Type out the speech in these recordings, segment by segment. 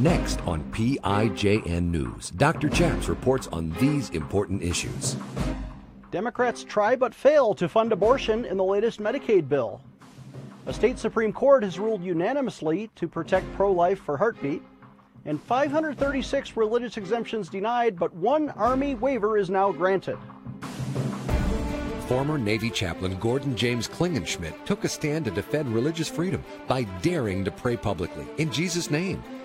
Next on PIJN News, Dr. Chaps reports on these important issues. Democrats try but fail to fund abortion in the latest Medicaid bill. A state Supreme Court has ruled unanimously to protect pro life for heartbeat. And 536 religious exemptions denied, but one Army waiver is now granted. Former Navy chaplain Gordon James Klingenschmitt took a stand to defend religious freedom by daring to pray publicly in Jesus' name.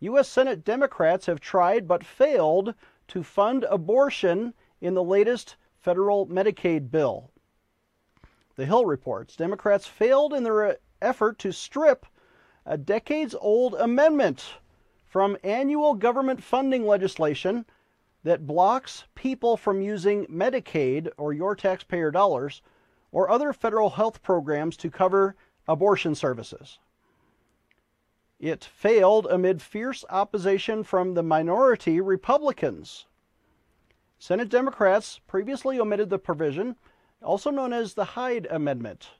U.S. Senate Democrats have tried but failed to fund abortion in the latest federal Medicaid bill. The Hill reports Democrats failed in their uh, effort to strip a decades old amendment from annual government funding legislation that blocks people from using Medicaid or your taxpayer dollars or other federal health programs to cover abortion services. It failed amid fierce opposition from the minority Republicans. Senate Democrats previously omitted the provision, also known as the Hyde Amendment.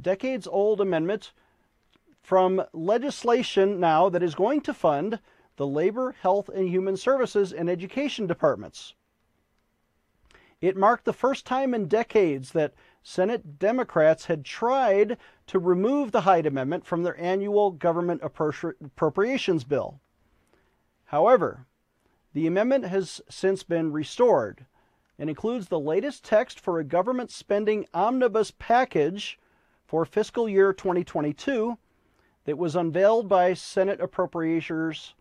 Decades old amendment from legislation now that is going to fund the Labor, Health, and Human Services and Education departments. It marked the first time in decades that Senate Democrats had tried to remove the Hyde Amendment from their annual government appropriations bill. However, the amendment has since been restored and includes the latest text for a government spending omnibus package for fiscal year 2022 that was unveiled by Senate appropriators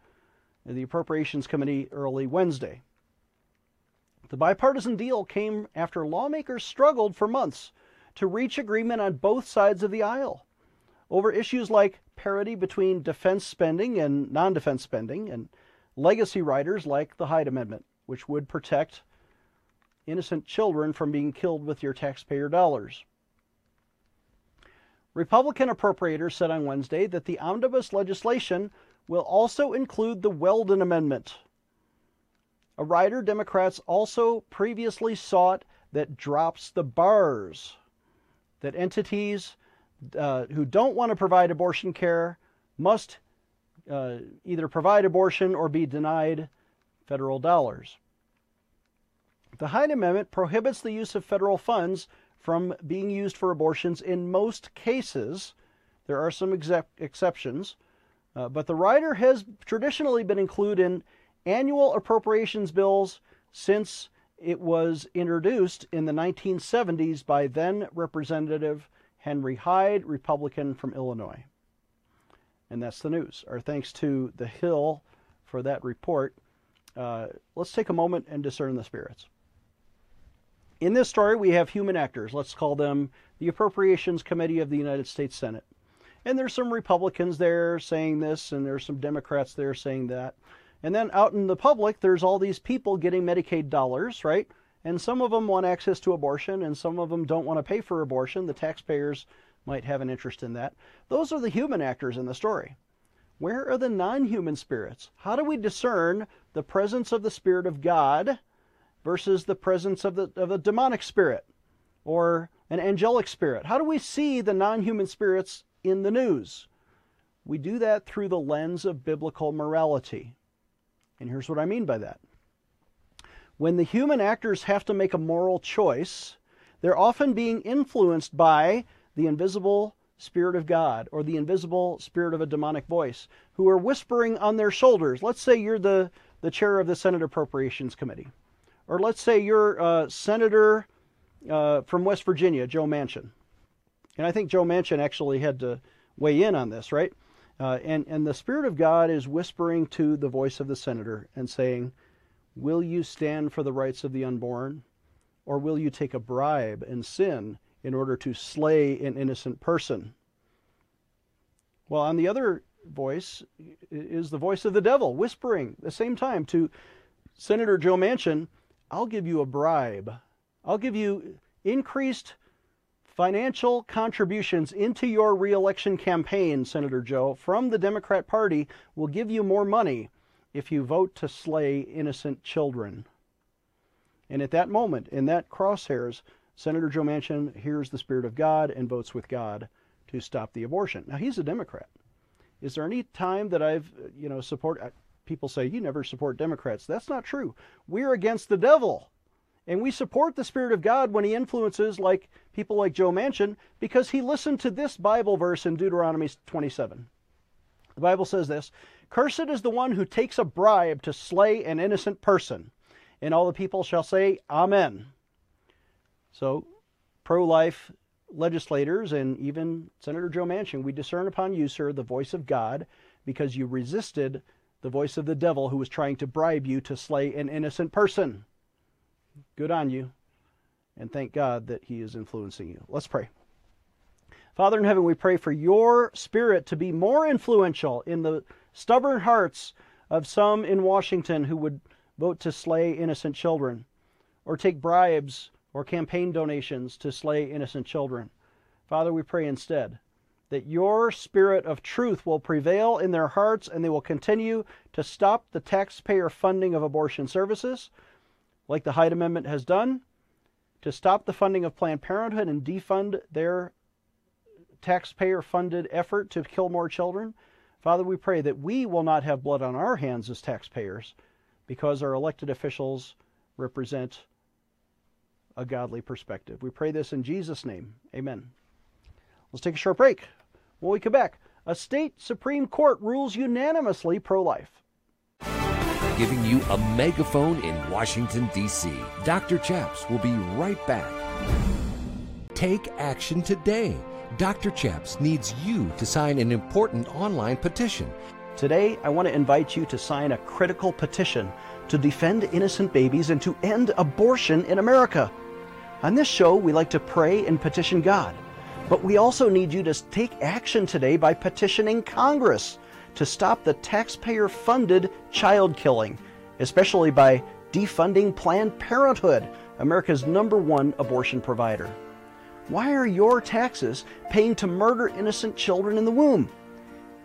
the Appropriations Committee early Wednesday. The bipartisan deal came after lawmakers struggled for months to reach agreement on both sides of the aisle over issues like parity between defense spending and non defense spending and legacy riders like the Hyde Amendment, which would protect innocent children from being killed with your taxpayer dollars. Republican appropriators said on Wednesday that the omnibus legislation will also include the Weldon Amendment, a rider Democrats also previously sought that drops the bars that entities uh, who don't want to provide abortion care must uh, either provide abortion or be denied federal dollars. The Hyde Amendment prohibits the use of federal funds from being used for abortions in most cases. There are some exceptions, uh, but the rider has traditionally been included in annual appropriations bills since it was introduced in the 1970s by then Representative Henry Hyde, Republican from Illinois. And that's the news. Our thanks to The Hill for that report. Uh, let's take a moment and discern the spirits. In this story, we have human actors. Let's call them the Appropriations Committee of the United States Senate. And there's some Republicans there saying this, and there's some Democrats there saying that. And then out in the public, there's all these people getting Medicaid dollars, right? And some of them want access to abortion, and some of them don't want to pay for abortion. The taxpayers might have an interest in that. Those are the human actors in the story. Where are the non human spirits? How do we discern the presence of the Spirit of God versus the presence of the, of a demonic spirit or an angelic spirit? How do we see the non human spirits in the news. We do that through the lens of biblical morality. And here's what I mean by that. When the human actors have to make a moral choice, they're often being influenced by the invisible Spirit of God or the invisible spirit of a demonic voice who are whispering on their shoulders. Let's say you're the, the chair of the Senate Appropriations Committee. Or let's say you're a senator uh, from West Virginia, Joe Manchin. And I think Joe Manchin actually had to weigh in on this, right? Uh, and, and the Spirit of God is whispering to the voice of the senator and saying, Will you stand for the rights of the unborn? Or will you take a bribe and sin in order to slay an innocent person? Well, on the other voice is the voice of the devil whispering at the same time to Senator Joe Manchin, I'll give you a bribe. I'll give you increased financial contributions into your reelection campaign, Senator Joe, from the Democrat Party will give you more money if you vote to slay innocent children. And at that moment, in that crosshairs, Senator Joe Manchin hears the Spirit of God and votes with God to stop the abortion. Now, he's a Democrat. Is there any time that I've, you know, support uh, people say you never support Democrats? That's not true. We're against the devil. And we support the Spirit of God when he influences like people like Joe Manchin because he listened to this Bible verse in Deuteronomy 27. The Bible says this Cursed is the one who takes a bribe to slay an innocent person. And all the people shall say, Amen. So, pro life legislators and even Senator Joe Manchin, we discern upon you, sir, the voice of God because you resisted the voice of the devil who was trying to bribe you to slay an innocent person. Good on you. And thank God that He is influencing you. Let's pray. Father in heaven, we pray for your spirit to be more influential in the stubborn hearts of some in Washington who would vote to slay innocent children or take bribes or campaign donations to slay innocent children. Father, we pray instead that your spirit of truth will prevail in their hearts and they will continue to stop the taxpayer funding of abortion services, like the Hyde Amendment has done, to stop the funding of Planned Parenthood and defund their taxpayer funded effort to kill more children. Father, we pray that we will not have blood on our hands as taxpayers because our elected officials represent a godly perspective. We pray this in Jesus' name. Amen. Let's take a short break. When we come back, a state Supreme Court rules unanimously pro life. Giving you a megaphone in Washington, D.C. Dr. Chaps will be right back. Take action today. Dr. Chaps needs you to sign an important online petition. Today, I want to invite you to sign a critical petition to defend innocent babies and to end abortion in America. On this show, we like to pray and petition God. But we also need you to take action today by petitioning Congress to stop the taxpayer funded child killing, especially by defunding Planned Parenthood, America's number one abortion provider. Why are your taxes paying to murder innocent children in the womb?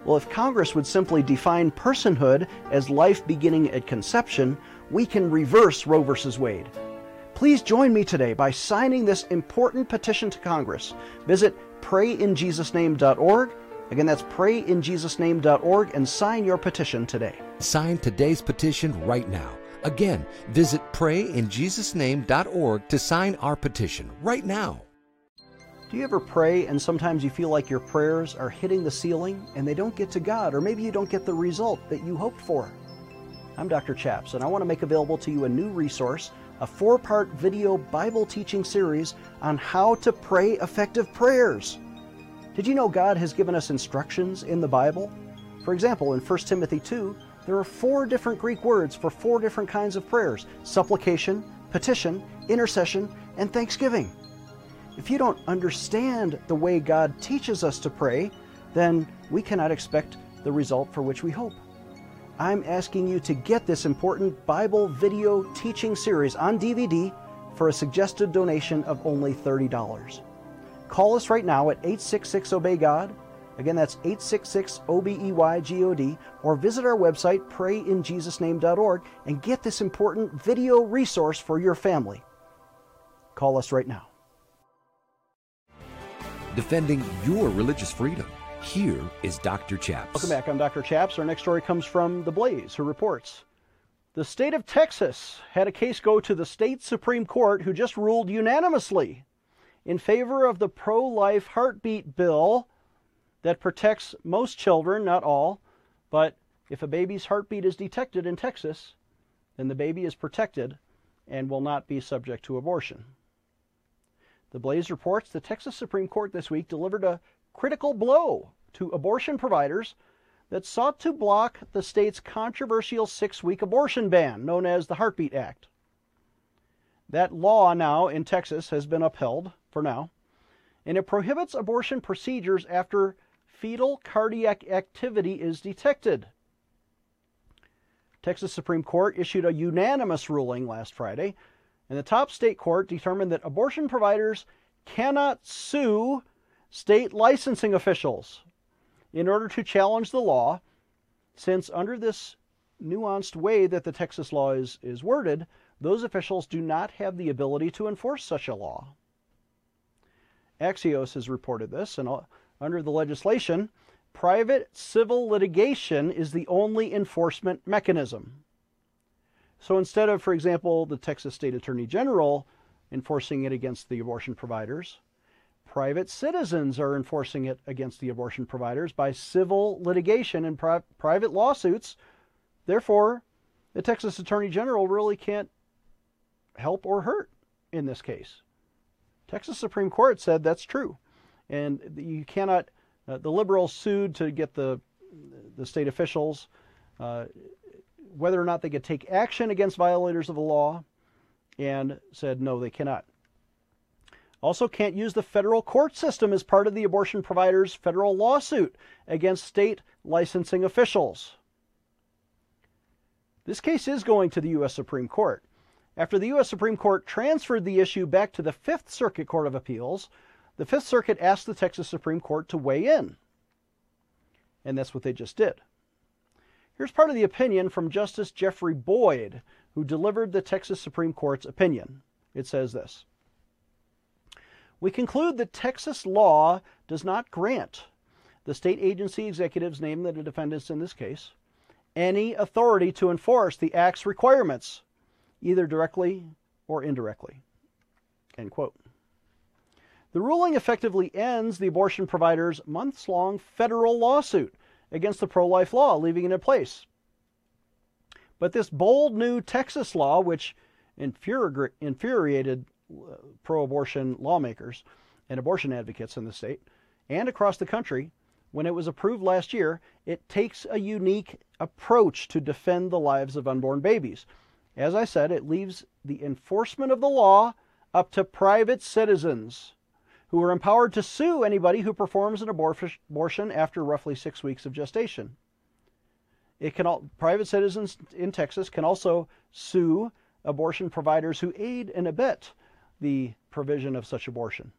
Well, if Congress would simply define personhood as life beginning at conception, we can reverse Roe v. Wade. Please join me today by signing this important petition to Congress. Visit prayinjesusname.org. Again, that's prayinjesusname.org and sign your petition today. Sign today's petition right now. Again, visit prayinjesusname.org to sign our petition right now. Do you ever pray and sometimes you feel like your prayers are hitting the ceiling and they don't get to God, or maybe you don't get the result that you hoped for? I'm Dr. Chaps, and I want to make available to you a new resource a four part video Bible teaching series on how to pray effective prayers. Did you know God has given us instructions in the Bible? For example, in 1 Timothy 2, there are four different Greek words for four different kinds of prayers supplication, petition, intercession, and thanksgiving. If you don't understand the way God teaches us to pray, then we cannot expect the result for which we hope. I'm asking you to get this important Bible video teaching series on DVD for a suggested donation of only $30. Call us right now at 866 Obey God. Again, that's 866 O B E Y G O D, or visit our website, prayinjesusname.org, and get this important video resource for your family. Call us right now. Defending your religious freedom. Here is Dr. Chaps. Welcome back. I'm Dr. Chaps. Our next story comes from The Blaze, who reports The state of Texas had a case go to the state Supreme Court, who just ruled unanimously in favor of the pro life heartbeat bill that protects most children, not all, but if a baby's heartbeat is detected in Texas, then the baby is protected and will not be subject to abortion. The Blaze reports the Texas Supreme Court this week delivered a critical blow to abortion providers that sought to block the state's controversial six week abortion ban, known as the Heartbeat Act. That law now in Texas has been upheld for now, and it prohibits abortion procedures after fetal cardiac activity is detected. Texas Supreme Court issued a unanimous ruling last Friday, and the top state court determined that abortion providers cannot sue state licensing officials in order to challenge the law, since under this nuanced way that the Texas law is, is worded, those officials do not have the ability to enforce such a law. Axios has reported this, and uh, under the legislation, private civil litigation is the only enforcement mechanism. So instead of, for example, the Texas State Attorney General enforcing it against the abortion providers, private citizens are enforcing it against the abortion providers by civil litigation and pri- private lawsuits. Therefore, the Texas Attorney General really can't help or hurt in this case. Texas Supreme Court said that's true, and you cannot. Uh, the liberals sued to get the the state officials uh, whether or not they could take action against violators of the law, and said no, they cannot. Also, can't use the federal court system as part of the abortion provider's federal lawsuit against state licensing officials. This case is going to the U.S. Supreme Court. After the U.S. Supreme Court transferred the issue back to the Fifth Circuit Court of Appeals, the Fifth Circuit asked the Texas Supreme Court to weigh in. And that's what they just did. Here's part of the opinion from Justice Jeffrey Boyd, who delivered the Texas Supreme Court's opinion. It says this We conclude that Texas law does not grant the state agency executives, named the defendants in this case, any authority to enforce the Act's requirements either directly or indirectly. End quote. The ruling effectively ends the abortion provider's months long federal lawsuit against the pro life law, leaving it in place. But this bold new Texas law, which infuriated uh, pro abortion lawmakers and abortion advocates in the state and across the country, when it was approved last year, it takes a unique approach to defend the lives of unborn babies. As I said, it leaves the enforcement of the law up to private citizens who are empowered to sue anybody who performs an abortion after roughly six weeks of gestation. It can all, private citizens in Texas can also sue abortion providers who aid and abet the provision of such abortion.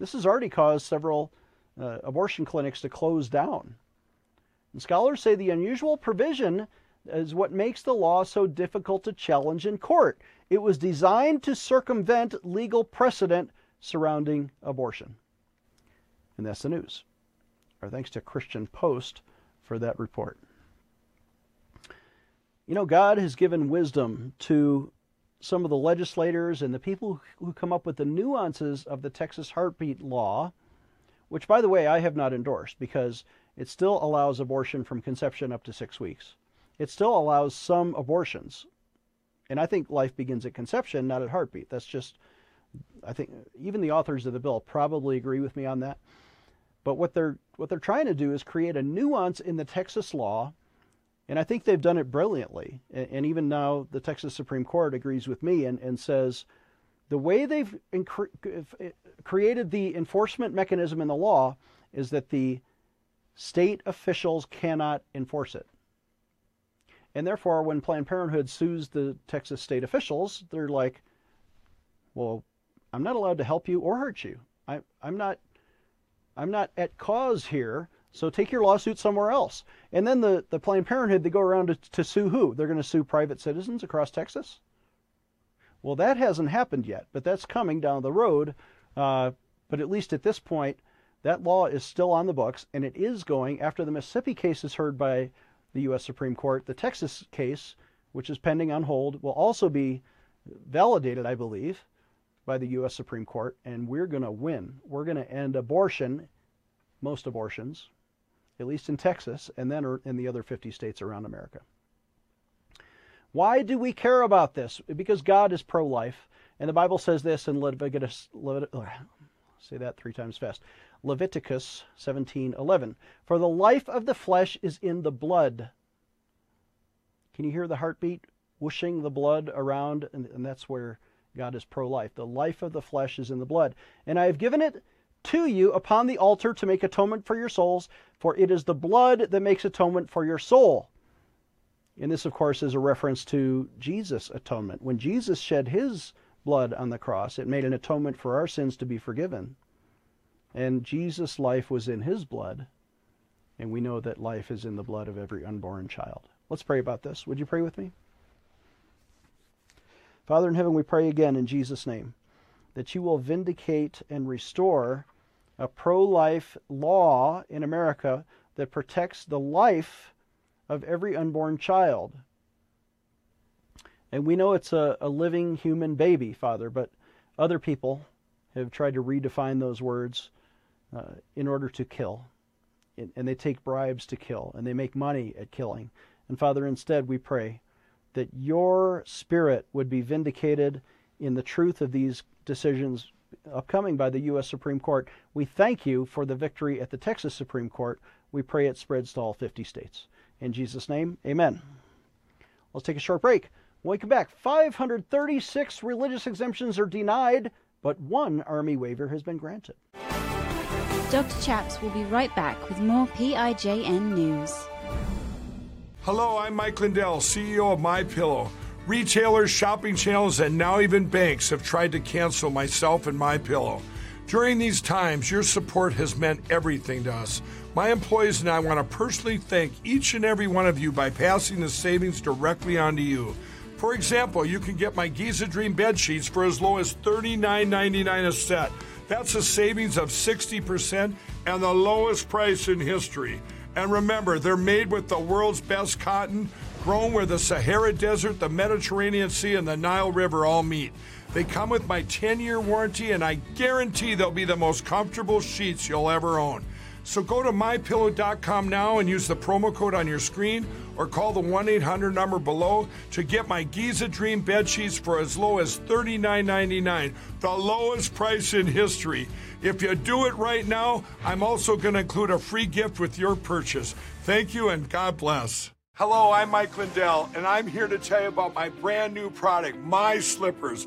This has already caused several uh, abortion clinics to close down. And scholars say the unusual provision is what makes the law so difficult to challenge in court. It was designed to circumvent legal precedent surrounding abortion. And that's the news. Our thanks to Christian Post for that report. You know, God has given wisdom to some of the legislators and the people who come up with the nuances of the Texas heartbeat law, which, by the way, I have not endorsed because it still allows abortion from conception up to six weeks it still allows some abortions. And I think life begins at conception, not at heartbeat. That's just, I think, even the authors of the bill probably agree with me on that. But what they're what they're trying to do is create a nuance in the Texas law, and I think they've done it brilliantly. And, and even now, the Texas Supreme Court agrees with me and, and says the way they've incre- eh, created the enforcement mechanism in the law is that the state officials cannot enforce it. And therefore, when Planned Parenthood sues the Texas state officials, they're like, well, I'm not allowed to help you or hurt you. I, I'm not I'm not at cause here, so take your lawsuit somewhere else. And then the, the Planned Parenthood, they go around to, to sue who? They're going to sue private citizens across Texas? Well, that hasn't happened yet, but that's coming down the road. Uh, but at least at this point, that law is still on the books, and it is going after the Mississippi case is heard by the U.S. Supreme Court. The Texas case, which is pending on hold, will also be validated, I believe, by the U.S. Supreme Court, and we're going to win. We're going to end abortion, most abortions, at least in Texas, and then er, in the other 50 states around America. Why do we care about this? Because God is pro life, and the Bible says this in Leviticus, Leviticus say that three times fast. Leviticus 17:11. For the life of the flesh is in the blood. Can you hear the heartbeat whooshing the blood around? And, and that's where God is pro life. The life of the flesh is in the blood. And I have given it to you upon the altar to make atonement for your souls, for it is the blood that makes atonement for your soul. And this, of course, is a reference to Jesus' atonement. When Jesus shed his blood on the cross, it made an atonement for our sins to be forgiven. And Jesus' life was in his blood. And we know that life is in the blood of every unborn child. Let's pray about this. Would you pray with me? Father in heaven, we pray again in Jesus' name that you will vindicate and restore a pro life law in America that protects the life of every unborn child. And we know it's a, a living human baby, Father, but other people have tried to redefine those words uh, in order to kill. And they take bribes to kill, and they make money at killing. And Father, instead, we pray that your spirit would be vindicated in the truth of these decisions upcoming by the U.S. Supreme Court. We thank you for the victory at the Texas Supreme Court. We pray it spreads to all 50 states. In Jesus' name, amen. Let's take a short break. When we come back, 536 religious exemptions are denied, but one Army waiver has been granted. Dr. Chaps will be right back with more PIJN news. Hello, I'm Mike Lindell, CEO of My Pillow. Retailers, shopping channels, and now even banks have tried to cancel myself and my pillow. During these times, your support has meant everything to us. My employees and I want to personally thank each and every one of you by passing the savings directly on to you. For example, you can get my Giza Dream bed sheets for as low as $39.99 a set. That's a savings of 60% and the lowest price in history. And remember, they're made with the world's best cotton grown where the Sahara Desert, the Mediterranean Sea, and the Nile River all meet. They come with my 10 year warranty, and I guarantee they'll be the most comfortable sheets you'll ever own. So go to mypillow.com now and use the promo code on your screen or call the 1 800 number below to get my Giza Dream bed sheets for as low as $39.99, the lowest price in history. If you do it right now, I'm also going to include a free gift with your purchase. Thank you and God bless. Hello, I'm Mike Lindell, and I'm here to tell you about my brand new product, My Slippers.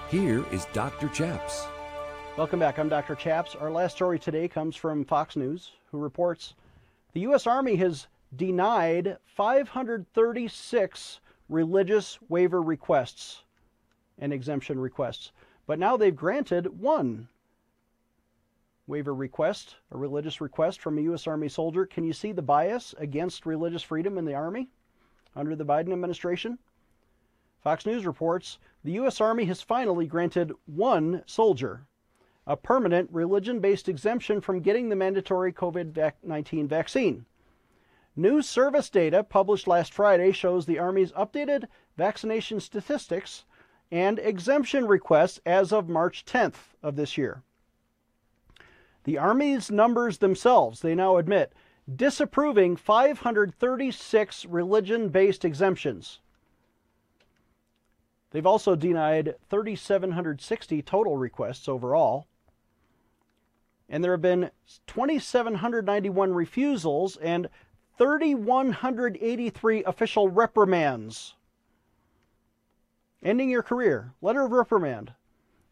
Here is Dr. Chaps. Welcome back. I'm Dr. Chaps. Our last story today comes from Fox News, who reports the U.S. Army has denied 536 religious waiver requests and exemption requests, but now they've granted one waiver request, a religious request from a U.S. Army soldier. Can you see the bias against religious freedom in the Army under the Biden administration? Fox News reports the U.S. Army has finally granted one soldier a permanent religion based exemption from getting the mandatory COVID 19 vaccine. News service data published last Friday shows the Army's updated vaccination statistics and exemption requests as of March 10th of this year. The Army's numbers themselves, they now admit, disapproving 536 religion based exemptions. They've also denied 3,760 total requests overall. And there have been 2,791 refusals and 3,183 official reprimands. Ending your career, letter of reprimand.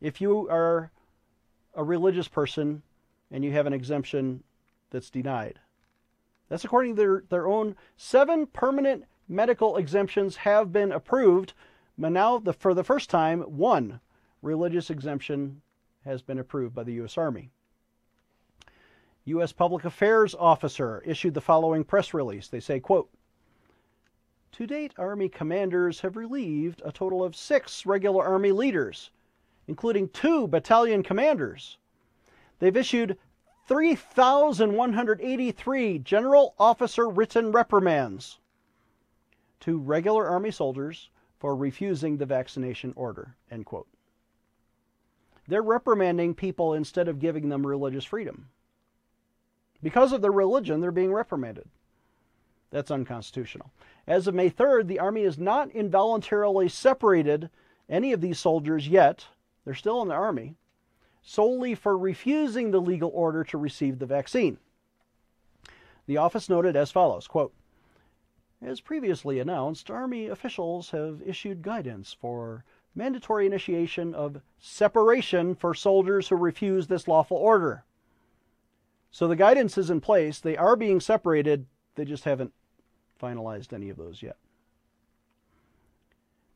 If you are a religious person and you have an exemption that's denied. That's according to their, their own seven permanent medical exemptions have been approved, but now the, for the first time, one religious exemption has been approved by the U.S. Army. U.S. Public Affairs Officer issued the following press release. They say, quote, to date, Army commanders have relieved a total of six regular Army leaders, including two battalion commanders. They've issued 3,183 general officer written reprimands to regular Army soldiers for refusing the vaccination order. End quote. They're reprimanding people instead of giving them religious freedom. Because of their religion, they're being reprimanded. That's unconstitutional. As of May 3rd, the Army has not involuntarily separated any of these soldiers yet. They're still in the Army, solely for refusing the legal order to receive the vaccine. The office noted as follows quote, As previously announced, Army officials have issued guidance for mandatory initiation of separation for soldiers who refuse this lawful order. So the guidance is in place. They are being separated. They just haven't finalized any of those yet.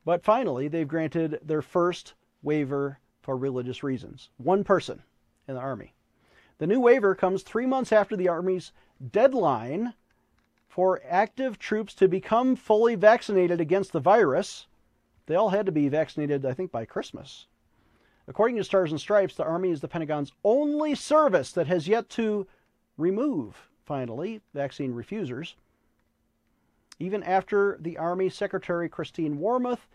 But finally, they've granted their first waiver for religious reasons. One person in the Army. The new waiver comes three months after the Army's deadline for active troops to become fully vaccinated against the virus. They all had to be vaccinated, I think, by Christmas. According to Stars and Stripes, the Army is the Pentagon's only service that has yet to remove, finally, vaccine refusers even after the Army Secretary Christine Wormuth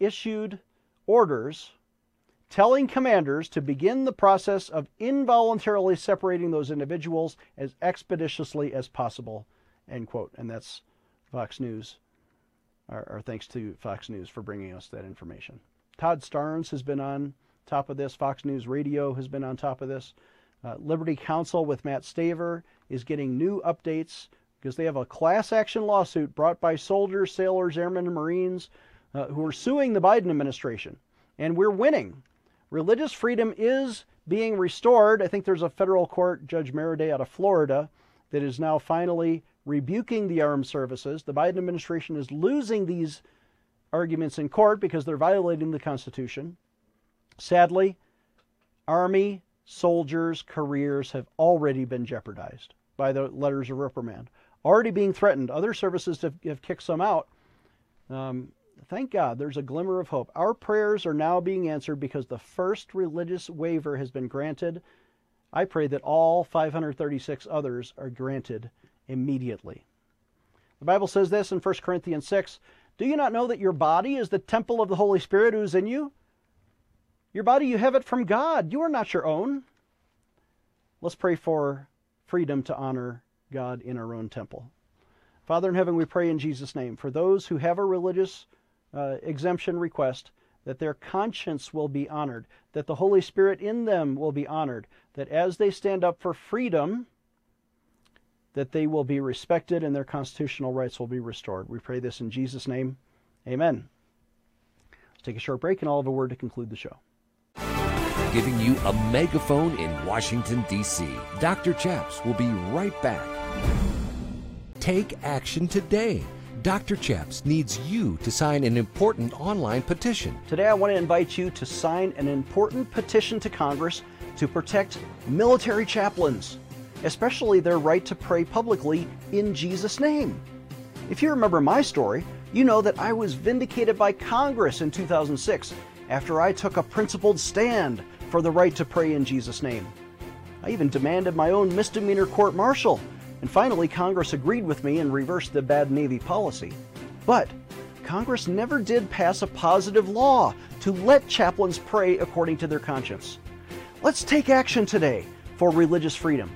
issued orders telling commanders to begin the process of involuntarily separating those individuals as expeditiously as possible. End quote. And that's Fox News. Our, thanks to Fox News for bringing us that information. Todd Starnes has been on top of this. Fox News Radio has been on top of this. Uh, Liberty Counsel with Matt Staver is getting new updates because they have a class action lawsuit brought by soldiers, sailors, airmen, and Marines uh, who are suing the Biden administration. And we're winning. Religious freedom is being restored. I think there's a federal court, Judge Merryday out of Florida, that is now finally rebuking the armed services. The Biden administration is losing these arguments in court because they're violating the Constitution. Sadly, Army soldiers' careers have already been jeopardized by the letters of reprimand already being threatened. Other services have, have kicked some out. Um, thank God there's a glimmer of hope. Our prayers are now being answered because the first religious waiver has been granted. I pray that all 536 others are granted immediately. The Bible says this in 1 Corinthians 6 Do you not know that your body is the temple of the Holy Spirit who is in you? Your body, you have it from God. You are not your own. Let's pray for freedom to honor God in our own temple. Father in heaven, we pray in Jesus' name for those who have a religious uh, exemption request that their conscience will be honored, that the Holy Spirit in them will be honored, that as they stand up for freedom, that they will be respected and their constitutional rights will be restored. We pray this in Jesus' name. Amen. Let's take a short break and I'll have a word to conclude the show. Giving you a megaphone in Washington, D.C. Dr. Chaps will be right back. Take action today. Dr. Chaps needs you to sign an important online petition. Today, I want to invite you to sign an important petition to Congress to protect military chaplains, especially their right to pray publicly in Jesus' name. If you remember my story, you know that I was vindicated by Congress in 2006 after I took a principled stand for the right to pray in Jesus' name. I even demanded my own misdemeanor court martial and finally, Congress agreed with me and reversed the bad Navy policy. But Congress never did pass a positive law to let chaplains pray according to their conscience. Let's take action today for religious freedom.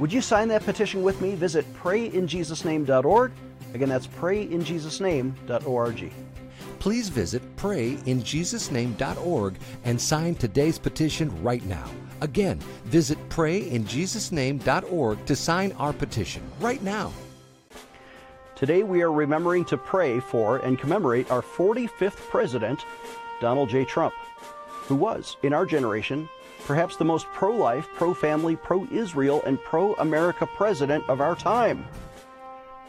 Would you sign that petition with me? Visit prayinjesusname.org. Again, that's prayinjesusname.org. Please visit prayinjesusname.org and sign today's petition right now. Again, visit prayinjesusname.org to sign our petition right now. Today we are remembering to pray for and commemorate our 45th president, Donald J. Trump, who was, in our generation, perhaps the most pro life, pro family, pro Israel, and pro America president of our time.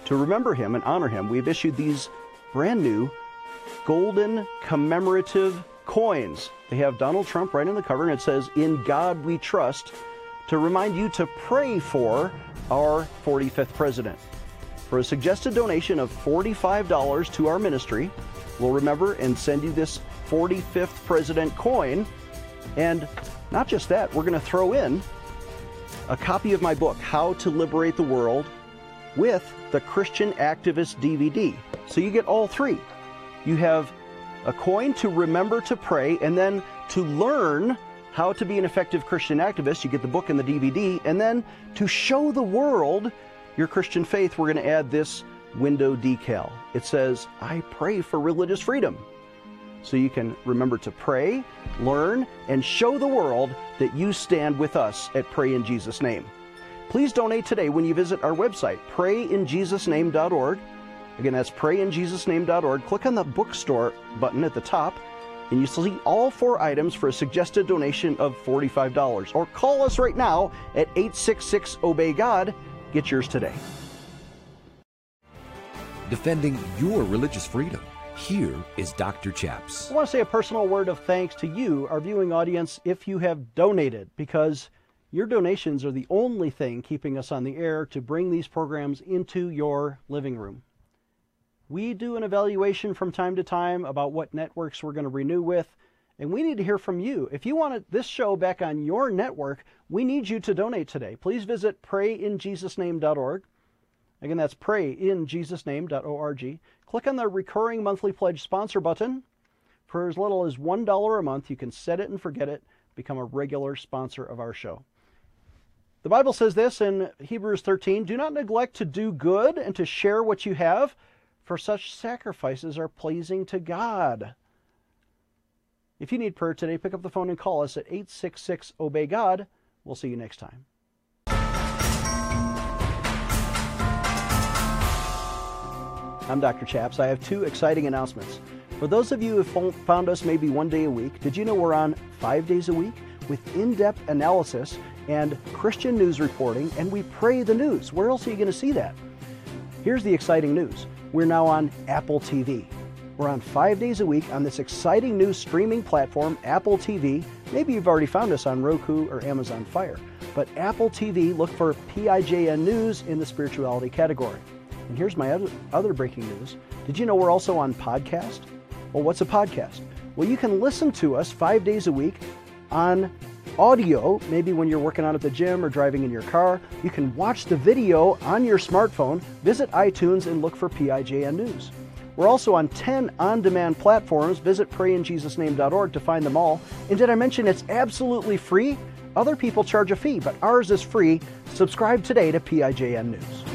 To remember him and honor him, we've issued these brand new golden commemorative coins. They have Donald Trump right in the cover, and it says, In God We Trust, to remind you to pray for our 45th president. For a suggested donation of $45 to our ministry, we'll remember and send you this 45th president coin. And not just that, we're going to throw in a copy of my book, How to Liberate the World, with the Christian Activist DVD. So you get all three. You have a coin to remember to pray, and then to learn how to be an effective Christian activist, you get the book and the DVD, and then to show the world your Christian faith, we're going to add this window decal. It says, I pray for religious freedom. So you can remember to pray, learn, and show the world that you stand with us at Pray in Jesus' Name. Please donate today when you visit our website, prayinjesusname.org. Again, that's prayinjesusname.org. Click on the bookstore button at the top, and you see all four items for a suggested donation of $45. Or call us right now at 866 Obey God. Get yours today. Defending your religious freedom. Here is Dr. Chaps. I want to say a personal word of thanks to you, our viewing audience, if you have donated, because your donations are the only thing keeping us on the air to bring these programs into your living room. We do an evaluation from time to time about what networks we're going to renew with, and we need to hear from you. If you want this show back on your network, we need you to donate today. Please visit prayinjesusname.org. Again, that's prayinjesusname.org. Click on the recurring monthly pledge sponsor button. For as little as $1 a month, you can set it and forget it, become a regular sponsor of our show. The Bible says this in Hebrews 13 Do not neglect to do good and to share what you have, for such sacrifices are pleasing to God. If you need prayer today, pick up the phone and call us at 866 Obey God. We'll see you next time. I'm Dr. Chaps. I have two exciting announcements. For those of you who found us maybe one day a week, did you know we're on five days a week with in depth analysis and Christian news reporting, and we pray the news? Where else are you going to see that? Here's the exciting news we're now on Apple TV. We're on five days a week on this exciting new streaming platform, Apple TV. Maybe you've already found us on Roku or Amazon Fire, but Apple TV, look for PIJN News in the spirituality category. And here's my other, other breaking news. Did you know we're also on podcast? Well, what's a podcast? Well, you can listen to us five days a week on audio, maybe when you're working out at the gym or driving in your car. You can watch the video on your smartphone. Visit iTunes and look for PIJN News. We're also on 10 on demand platforms. Visit prayinjesusname.org to find them all. And did I mention it's absolutely free? Other people charge a fee, but ours is free. Subscribe today to PIJN News.